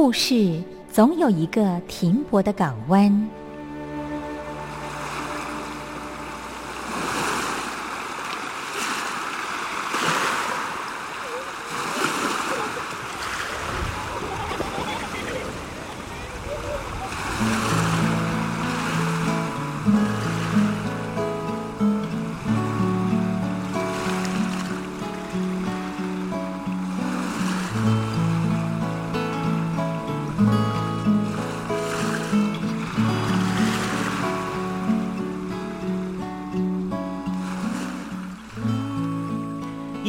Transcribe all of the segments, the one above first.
故事总有一个停泊的港湾。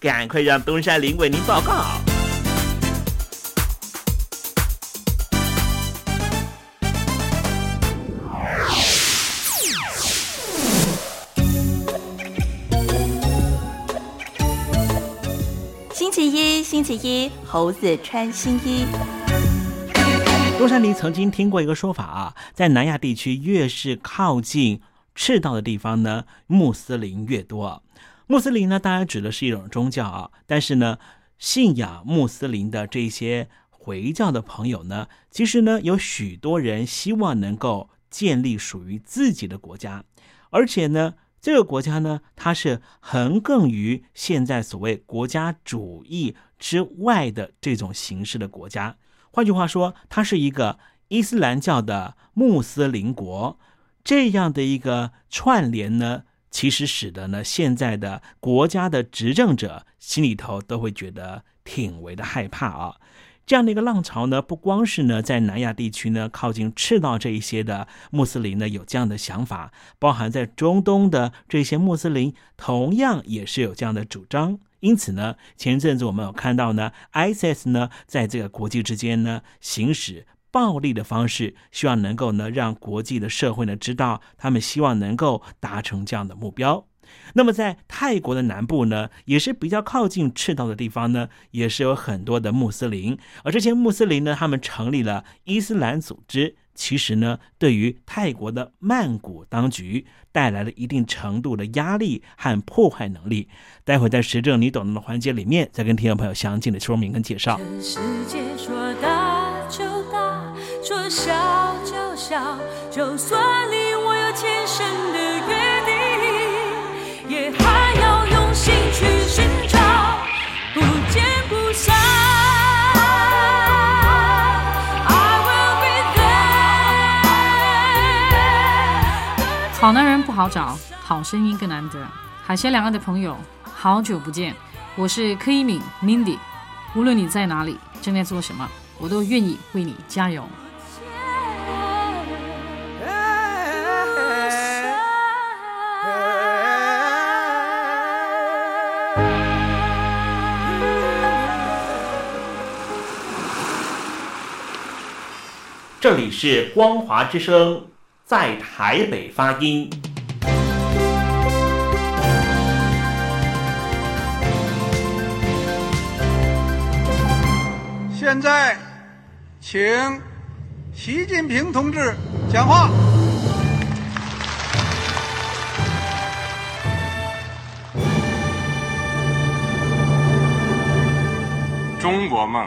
赶快让东山林为您报告。星期一，星期一，猴子穿新衣。东山林曾经听过一个说法啊，在南亚地区，越是靠近赤道的地方呢，穆斯林越多。穆斯林呢，当然指的是一种宗教啊，但是呢，信仰穆斯林的这些回教的朋友呢，其实呢，有许多人希望能够建立属于自己的国家，而且呢，这个国家呢，它是横亘于现在所谓国家主义之外的这种形式的国家。换句话说，它是一个伊斯兰教的穆斯林国，这样的一个串联呢。其实使得呢，现在的国家的执政者心里头都会觉得挺为的害怕啊。这样的一个浪潮呢，不光是呢在南亚地区呢靠近赤道这一些的穆斯林呢有这样的想法，包含在中东的这些穆斯林同样也是有这样的主张。因此呢，前阵子我们有看到呢，ISIS 呢在这个国际之间呢行使。暴力的方式，希望能够呢让国际的社会呢知道，他们希望能够达成这样的目标。那么在泰国的南部呢，也是比较靠近赤道的地方呢，也是有很多的穆斯林。而这些穆斯林呢，他们成立了伊斯兰组织，其实呢，对于泰国的曼谷当局带来了一定程度的压力和破坏能力。待会在时政你懂的环节里面，再跟听众朋友详尽的说明跟介绍。就算你我有天生的约定，也还要用心去寻找，不见不散。好男人不好找，好声音更难得。海峡两岸的朋友，好久不见，我是柯一敏 Mindy。无论你在哪里，正在做什么，我都愿意为你加油。这里是光华之声，在台北发音。现在，请习近平同志讲话。中国梦。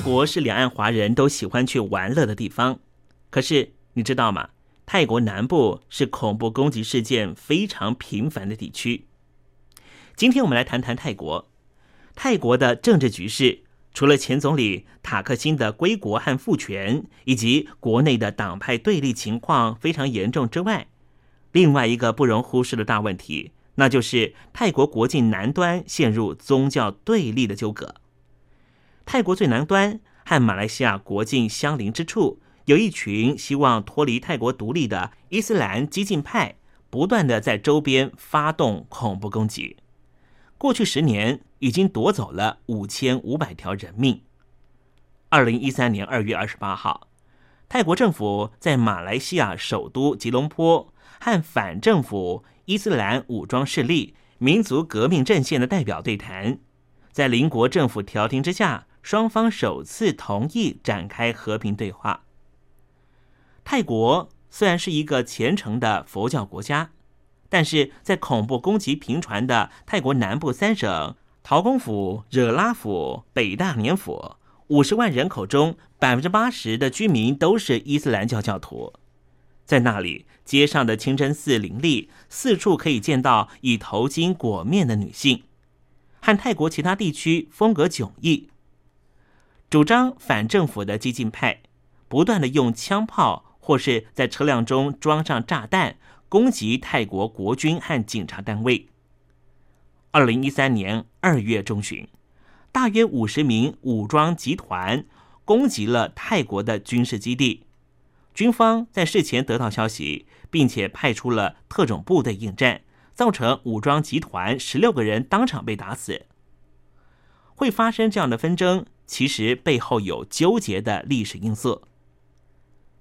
泰国是两岸华人都喜欢去玩乐的地方，可是你知道吗？泰国南部是恐怖攻击事件非常频繁的地区。今天我们来谈谈泰国。泰国的政治局势，除了前总理塔克辛的归国和复权，以及国内的党派对立情况非常严重之外，另外一个不容忽视的大问题，那就是泰国国境南端陷入宗教对立的纠葛。泰国最南端和马来西亚国境相邻之处。有一群希望脱离泰国独立的伊斯兰激进派，不断的在周边发动恐怖攻击。过去十年已经夺走了五千五百条人命。二零一三年二月二十八号，泰国政府在马来西亚首都吉隆坡和反政府伊斯兰武装势力民族革命阵线的代表对谈，在邻国政府调停之下，双方首次同意展开和平对话。泰国虽然是一个虔诚的佛教国家，但是在恐怖攻击频传的泰国南部三省陶公府、惹拉府、北大年府，五十万人口中百分之八十的居民都是伊斯兰教教徒。在那里，街上的清真寺林立，四处可以见到以头巾裹面的女性，和泰国其他地区风格迥异。主张反政府的激进派，不断的用枪炮。或是在车辆中装上炸弹，攻击泰国国军和警察单位。二零一三年二月中旬，大约五十名武装集团攻击了泰国的军事基地。军方在事前得到消息，并且派出了特种部队应战，造成武装集团十六个人当场被打死。会发生这样的纷争，其实背后有纠结的历史因素。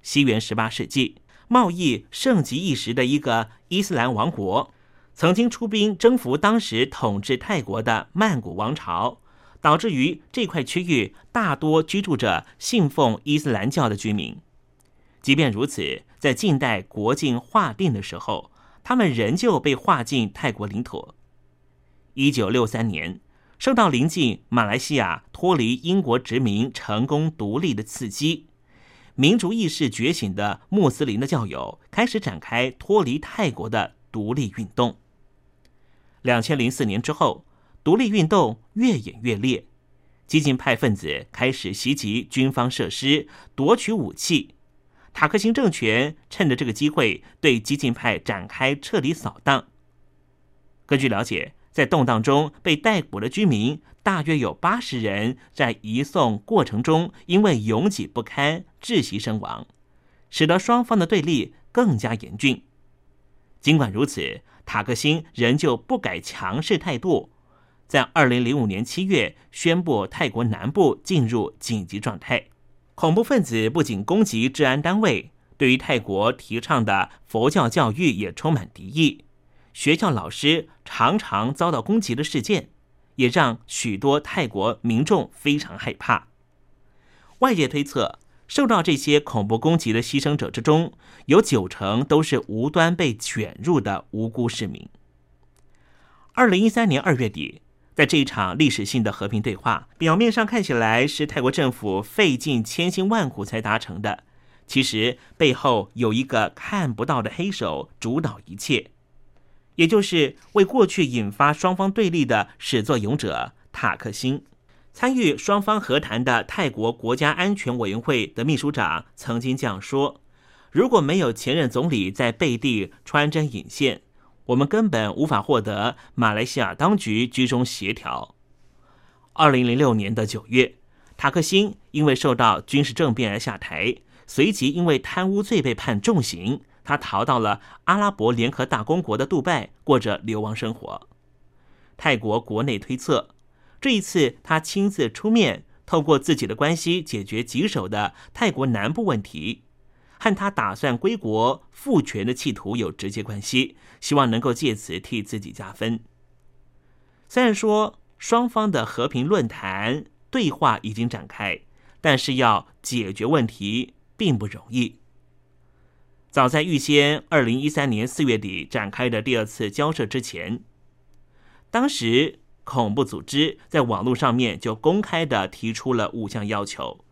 西元十八世纪，贸易盛极一时的一个伊斯兰王国，曾经出兵征服当时统治泰国的曼谷王朝，导致于这块区域大多居住着信奉伊斯兰教的居民。即便如此，在近代国境划定的时候，他们仍旧被划进泰国领土。一九六三年，受到临近马来西亚脱离英国殖民、成功独立的刺激。民族意识觉醒的穆斯林的教友开始展开脱离泰国的独立运动。两千零四年之后，独立运动越演越烈，激进派分子开始袭击军方设施，夺取武器。塔克辛政权趁着这个机会对激进派展开彻底扫荡。根据了解。在动荡中被逮捕的居民大约有八十人，在移送过程中因为拥挤不堪窒息身亡，使得双方的对立更加严峻。尽管如此，塔克辛仍旧不改强势态度，在二零零五年七月宣布泰国南部进入紧急状态。恐怖分子不仅攻击治安单位，对于泰国提倡的佛教教育也充满敌意。学校老师常常遭到攻击的事件，也让许多泰国民众非常害怕。外界推测，受到这些恐怖攻击的牺牲者之中，有九成都是无端被卷入的无辜市民。二零一三年二月底，在这一场历史性的和平对话，表面上看起来是泰国政府费尽千辛万苦才达成的，其实背后有一个看不到的黑手主导一切。也就是为过去引发双方对立的始作俑者塔克辛，参与双方和谈的泰国国家安全委员会的秘书长曾经这样说：“如果没有前任总理在背地穿针引线，我们根本无法获得马来西亚当局居中协调。”二零零六年的九月，塔克辛因为受到军事政变而下台，随即因为贪污罪被判重刑。他逃到了阿拉伯联合大公国的杜拜，过着流亡生活。泰国国内推测，这一次他亲自出面，透过自己的关系解决棘手的泰国南部问题，和他打算归国复权的企图有直接关系，希望能够借此替自己加分。虽然说双方的和平论坛对话已经展开，但是要解决问题并不容易。早在预先二零一三年四月底展开的第二次交涉之前，当时恐怖组织在网络上面就公开的提出了五项要求。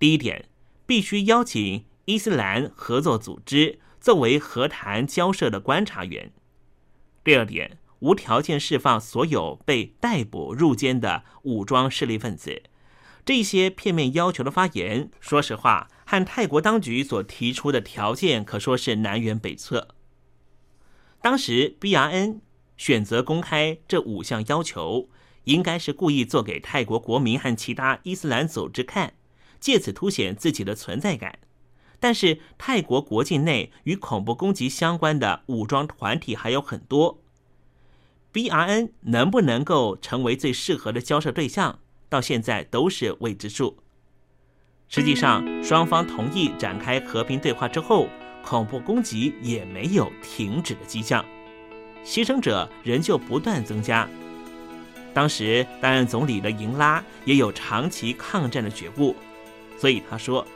第一点，必须邀请伊斯兰合作组织作为和谈交涉的观察员。第二点，无条件释放所有被逮捕入监的武装势力分子。这些片面要求的发言，说实话，和泰国当局所提出的条件可说是南辕北辙。当时 BRN 选择公开这五项要求，应该是故意做给泰国国民和其他伊斯兰组织看。借此凸显自己的存在感，但是泰国国境内与恐怖攻击相关的武装团体还有很多，BRN 能不能够成为最适合的交涉对象，到现在都是未知数。实际上，双方同意展开和平对话之后，恐怖攻击也没有停止的迹象，牺牲者仍旧不断增加。当时担任总理的赢拉也有长期抗战的觉悟。所以他说，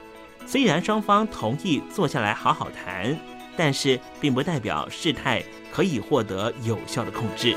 虽然双方同意坐下来好好谈，但是并不代表事态可以获得有效的控制。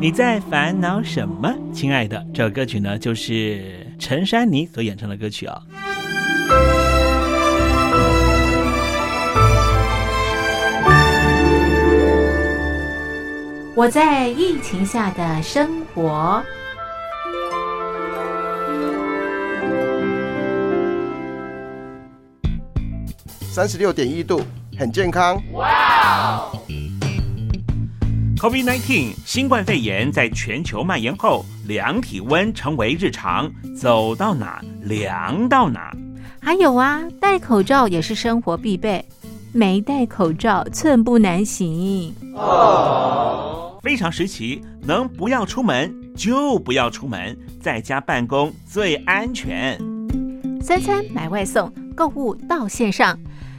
你在烦恼什么，亲爱的？这首歌曲呢，就是陈珊妮所演唱的歌曲啊、我在疫情下的生活。三十六点一度，很健康。COVID-19 新冠肺炎在全球蔓延后，量体温成为日常，走到哪量到哪。还有啊，戴口罩也是生活必备，没戴口罩寸步难行。非常时期，能不要出门就不要出门，在家办公最安全。三餐买外送，购物到线上，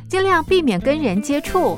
尽量避免跟人接触。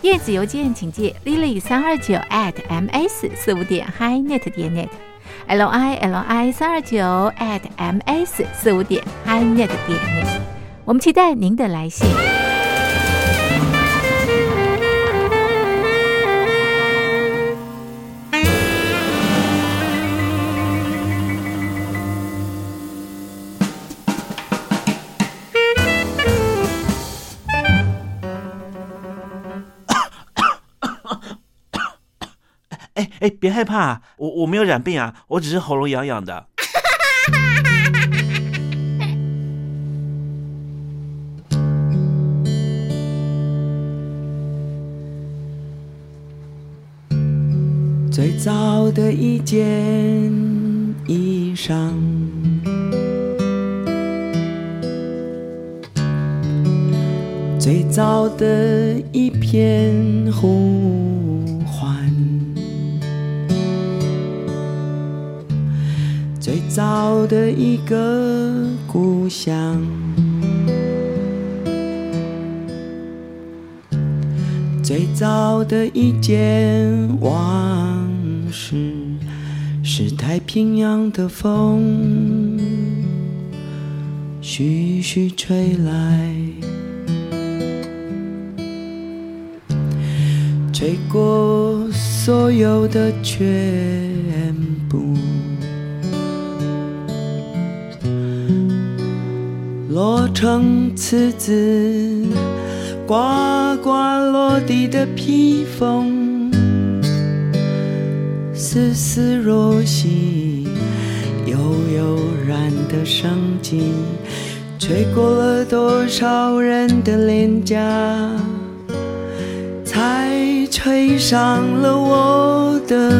电子邮件请寄 lily 三二九 at ms 四五点 highnet 点 net l i l i 三二九 at ms 四五点 highnet 点 net。我们期待您的来信。哎哎，别害怕，我我没有染病啊，我只是喉咙痒痒的。最早的一件衣裳，最早的一片呼最早的一个故乡。最早的一件往事，是太平洋的风，徐徐吹来，吹过所有的全部，落成词字。呱呱落地的披风，丝丝若细，悠悠然的生机，吹过了多少人的脸颊，才吹上了我的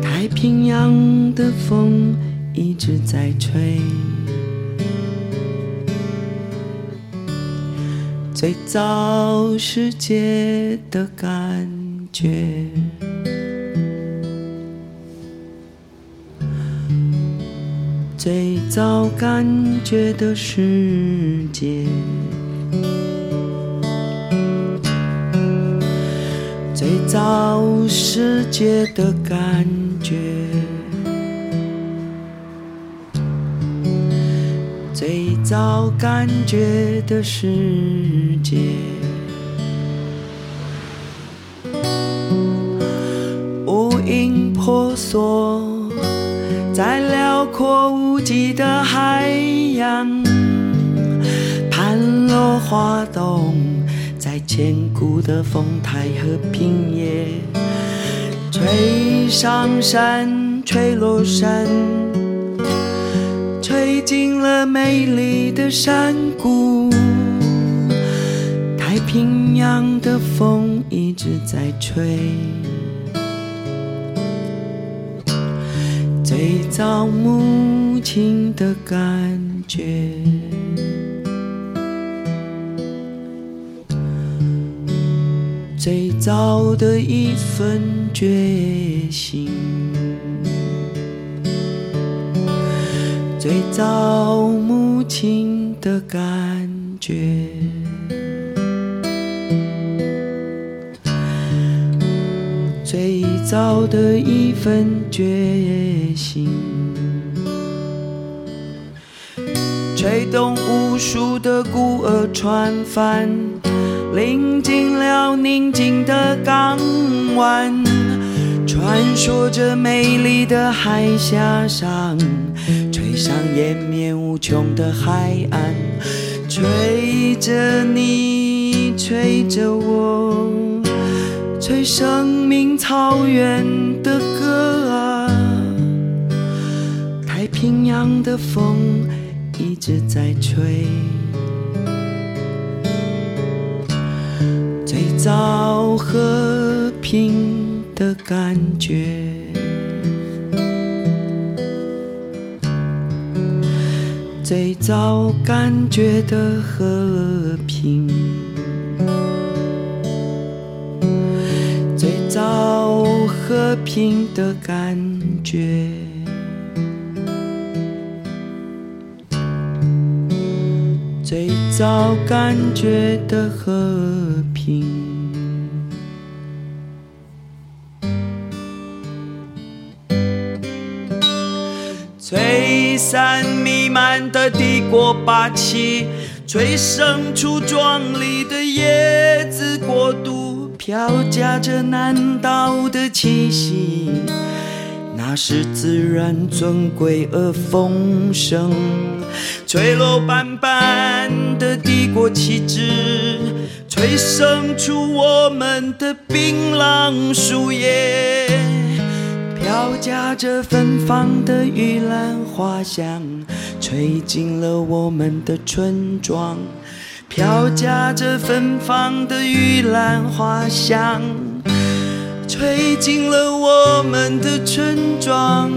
太平洋的风一直在吹。最早世界的感觉，最早感觉的世界，最早世界的感觉。最早感觉的世界，无影婆娑在辽阔无际的海洋，盘落花洞在千古的丰台和平野，吹上山，吹落山。进了美丽的山谷，太平洋的风一直在吹。最早母亲的感觉，最早的一份决心。最早母亲的感觉，最早的一份决心，吹动无数的孤儿船帆，临近了宁静的港湾，传说着美丽的海峡上。上延绵无穷的海岸，吹着你，吹着我，吹生命草原的歌啊！太平洋的风一直在吹，最早和平的感觉。最早感觉的和平，最早和平的感觉，最早感觉的和平。最弥散弥漫的帝国霸气，催生出壮丽的叶子国度，飘夹着南岛的气息，那是自然尊贵而丰盛。吹落斑斑的帝国旗帜，催生出我们的槟榔树叶。飘夹着芬芳的玉兰花香，吹进了我们的村庄。飘夹着芬芳的玉兰花香，吹进了我们的村庄。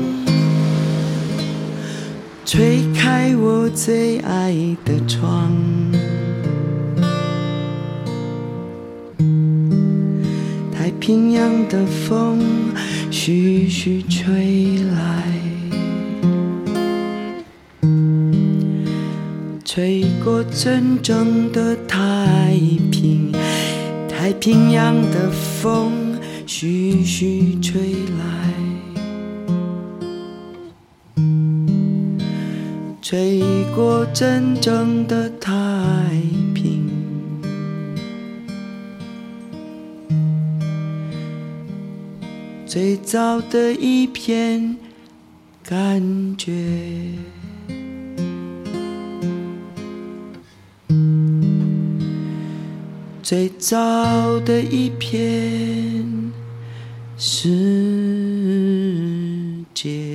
吹开我最爱的窗，太平洋的风。徐徐吹来，吹过真正的太平，太平洋的风徐徐吹来，吹过真正的太最早的一片感觉，最早的一片世界。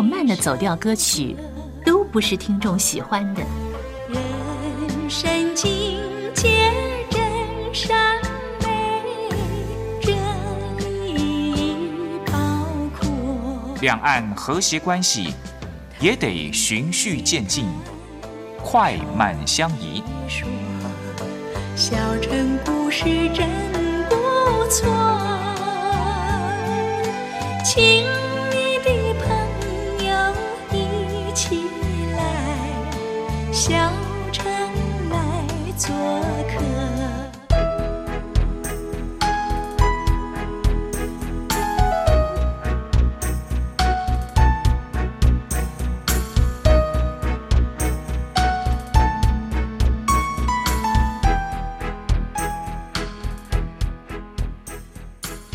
或慢的走调歌曲，都不是听众喜欢的。人生境界真善美，这意义包括。两岸和谐关系也得循序渐进，快慢相宜。小城故事真不错，亲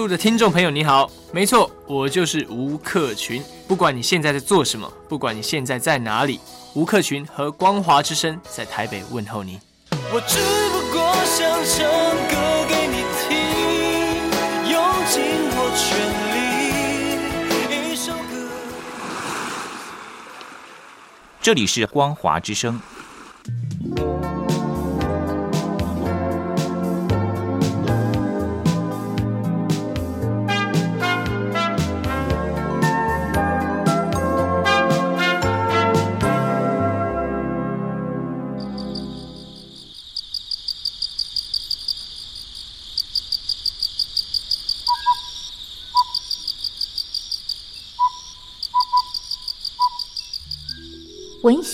陆的听众朋友，你好，没错，我就是吴克群。不管你现在在做什么，不管你现在在哪里，吴克群和光华之声在台北问候你。我只不过想唱歌给你听，用尽我全力，一首歌。这里是光华之声。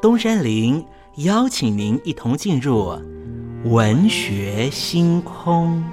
东山林邀请您一同进入文学星空。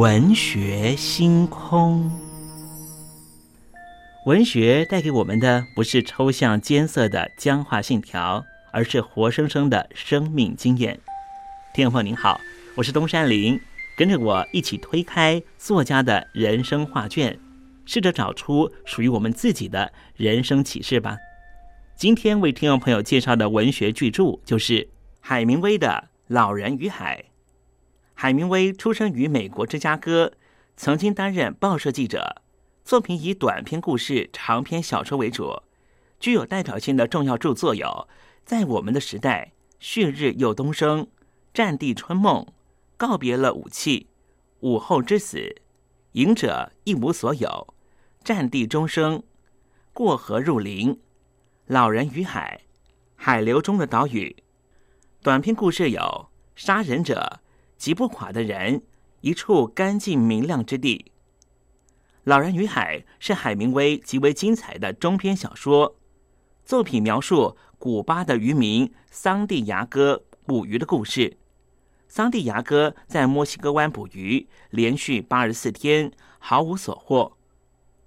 文学星空，文学带给我们的不是抽象艰涩的僵化信条，而是活生生的生命经验。听众朋友您好，我是东山林，跟着我一起推开作家的人生画卷，试着找出属于我们自己的人生启示吧。今天为听众朋友介绍的文学巨著就是海明威的《老人与海》。海明威出生于美国芝加哥，曾经担任报社记者，作品以短篇故事、长篇小说为主。具有代表性的重要著作有《在我们的时代》《旭日又东升》《战地春梦》。告别了武器，午后之死，赢者一无所有，战地终生，过河入林，老人与海，海流中的岛屿。短篇故事有杀人者，击不垮的人，一处干净明亮之地。老人与海是海明威极为精彩的中篇小说，作品描述古巴的渔民桑蒂亚哥捕鱼的故事。桑蒂亚哥在墨西哥湾捕鱼，连续八十四天毫无所获。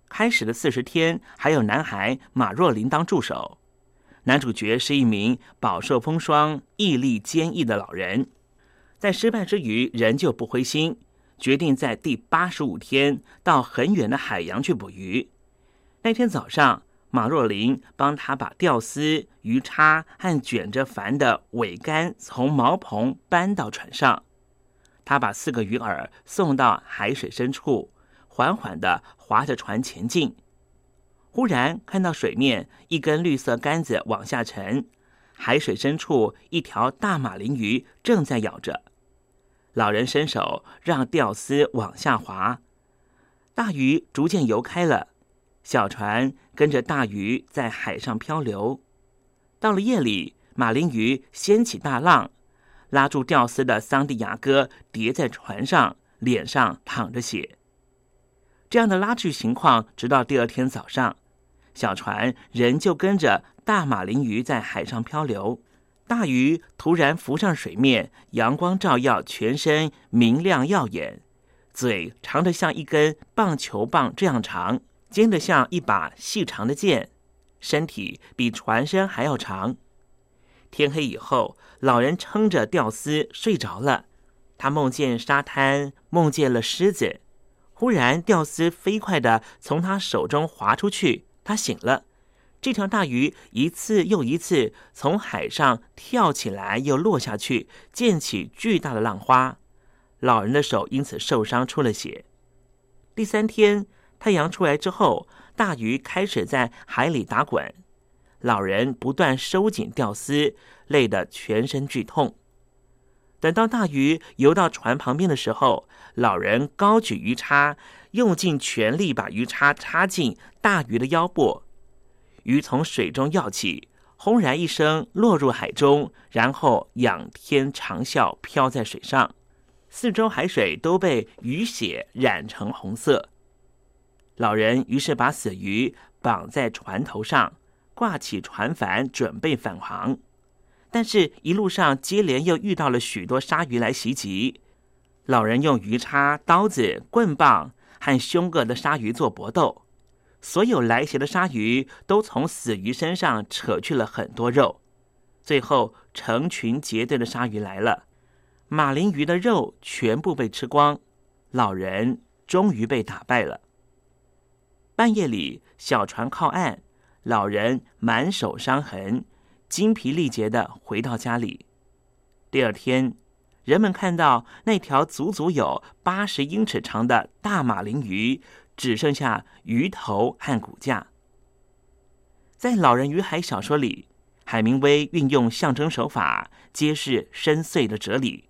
开始的四十天，还有男孩马若琳当助手。男主角是一名饱受风霜、毅力坚毅的老人，在失败之余仍旧不灰心，决定在第八十五天到很远的海洋去捕鱼。那天早上。马若琳帮他把钓丝、鱼叉和卷着帆的桅杆从茅棚搬到船上。他把四个鱼饵送到海水深处，缓缓地划着船前进。忽然看到水面一根绿色杆子往下沉，海水深处一条大马林鱼正在咬着。老人伸手让钓丝往下滑，大鱼逐渐游开了。小船跟着大鱼在海上漂流，到了夜里，马林鱼掀起大浪，拉住钓丝的桑蒂亚哥跌在船上，脸上淌着血。这样的拉锯情况，直到第二天早上，小船仍旧跟着大马林鱼在海上漂流。大鱼突然浮上水面，阳光照耀，全身明亮耀眼，嘴长得像一根棒球棒这样长。尖的像一把细长的剑，身体比船身还要长。天黑以后，老人撑着吊丝睡着了。他梦见沙滩，梦见了狮子。忽然，吊丝飞快的从他手中滑出去，他醒了。这条大鱼一次又一次从海上跳起来，又落下去，溅起巨大的浪花。老人的手因此受伤，出了血。第三天。太阳出来之后，大鱼开始在海里打滚。老人不断收紧钓丝，累得全身剧痛。等到大鱼游到船旁边的时候，老人高举鱼叉，用尽全力把鱼叉插进大鱼的腰部。鱼从水中跃起，轰然一声落入海中，然后仰天长啸，飘在水上。四周海水都被鱼血染成红色。老人于是把死鱼绑在船头上，挂起船帆，准备返航。但是，一路上接连又遇到了许多鲨鱼来袭击。老人用鱼叉、刀子、棍棒和凶恶的鲨鱼做搏斗。所有来袭的鲨鱼都从死鱼身上扯去了很多肉。最后，成群结队的鲨鱼来了，马林鱼的肉全部被吃光。老人终于被打败了。半夜里，小船靠岸，老人满手伤痕，精疲力竭的回到家里。第二天，人们看到那条足足有八十英尺长的大马林鱼，只剩下鱼头和骨架。在《老人与海》小说里，海明威运用象征手法，揭示深邃的哲理。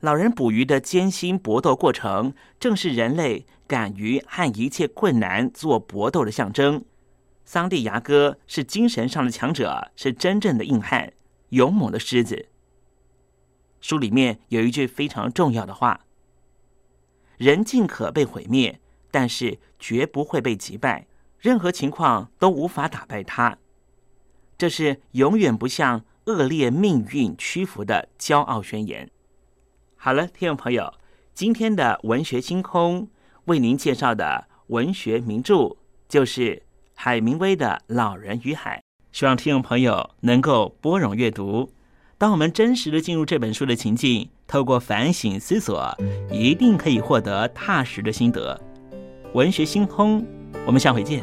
老人捕鱼的艰辛搏斗过程，正是人类敢于和一切困难做搏斗的象征。桑蒂亚哥是精神上的强者，是真正的硬汉，勇猛的狮子。书里面有一句非常重要的话：“人尽可被毁灭，但是绝不会被击败，任何情况都无法打败他。”这是永远不向恶劣命运屈服的骄傲宣言。好了，听众朋友，今天的文学星空为您介绍的文学名著就是海明威的《老人与海》，希望听众朋友能够拨冗阅读。当我们真实的进入这本书的情境，透过反省思索，一定可以获得踏实的心得。文学星空，我们下回见。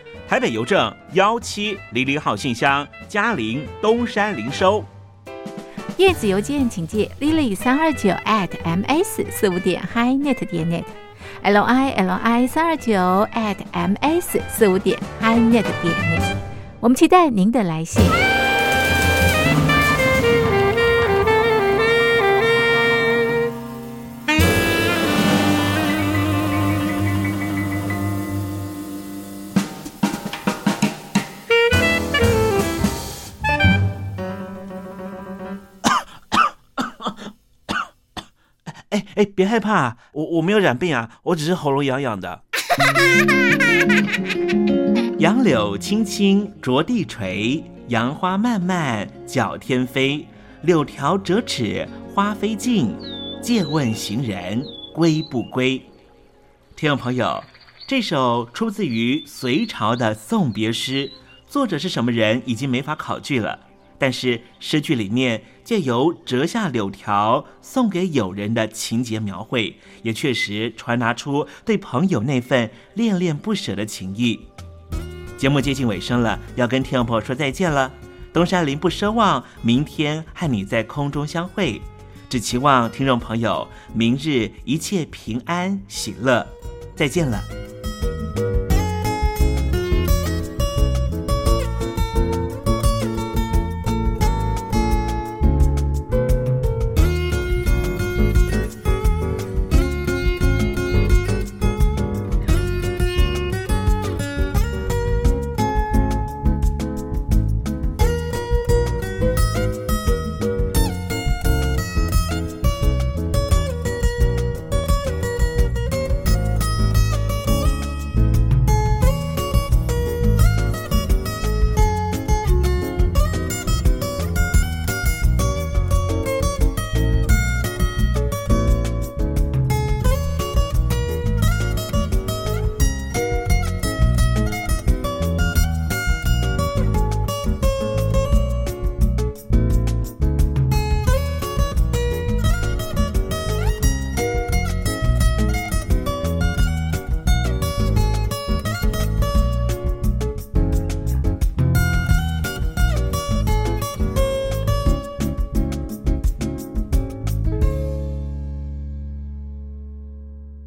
台北邮政幺七零零号信箱，嘉陵东山零收。电子邮件请寄 lily 三二九 at ms 四五点 hi.net 点 net，l i l i 三二九 at ms 四五点 hi.net 点 net。我们期待您的来信。哎，别害怕，我我没有染病啊，我只是喉咙痒痒的。杨柳青青着地垂，杨花漫漫搅天飞。柳条折尺花飞尽，借问行人归不归？听众朋友，这首出自于隋朝的送别诗，作者是什么人已经没法考据了。但是诗句里面借由折下柳条送给友人的情节描绘，也确实传达出对朋友那份恋恋不舍的情谊。节目接近尾声了，要跟听众朋友说再见了。东山林不奢望明天和你在空中相会，只期望听众朋友明日一切平安喜乐。再见了。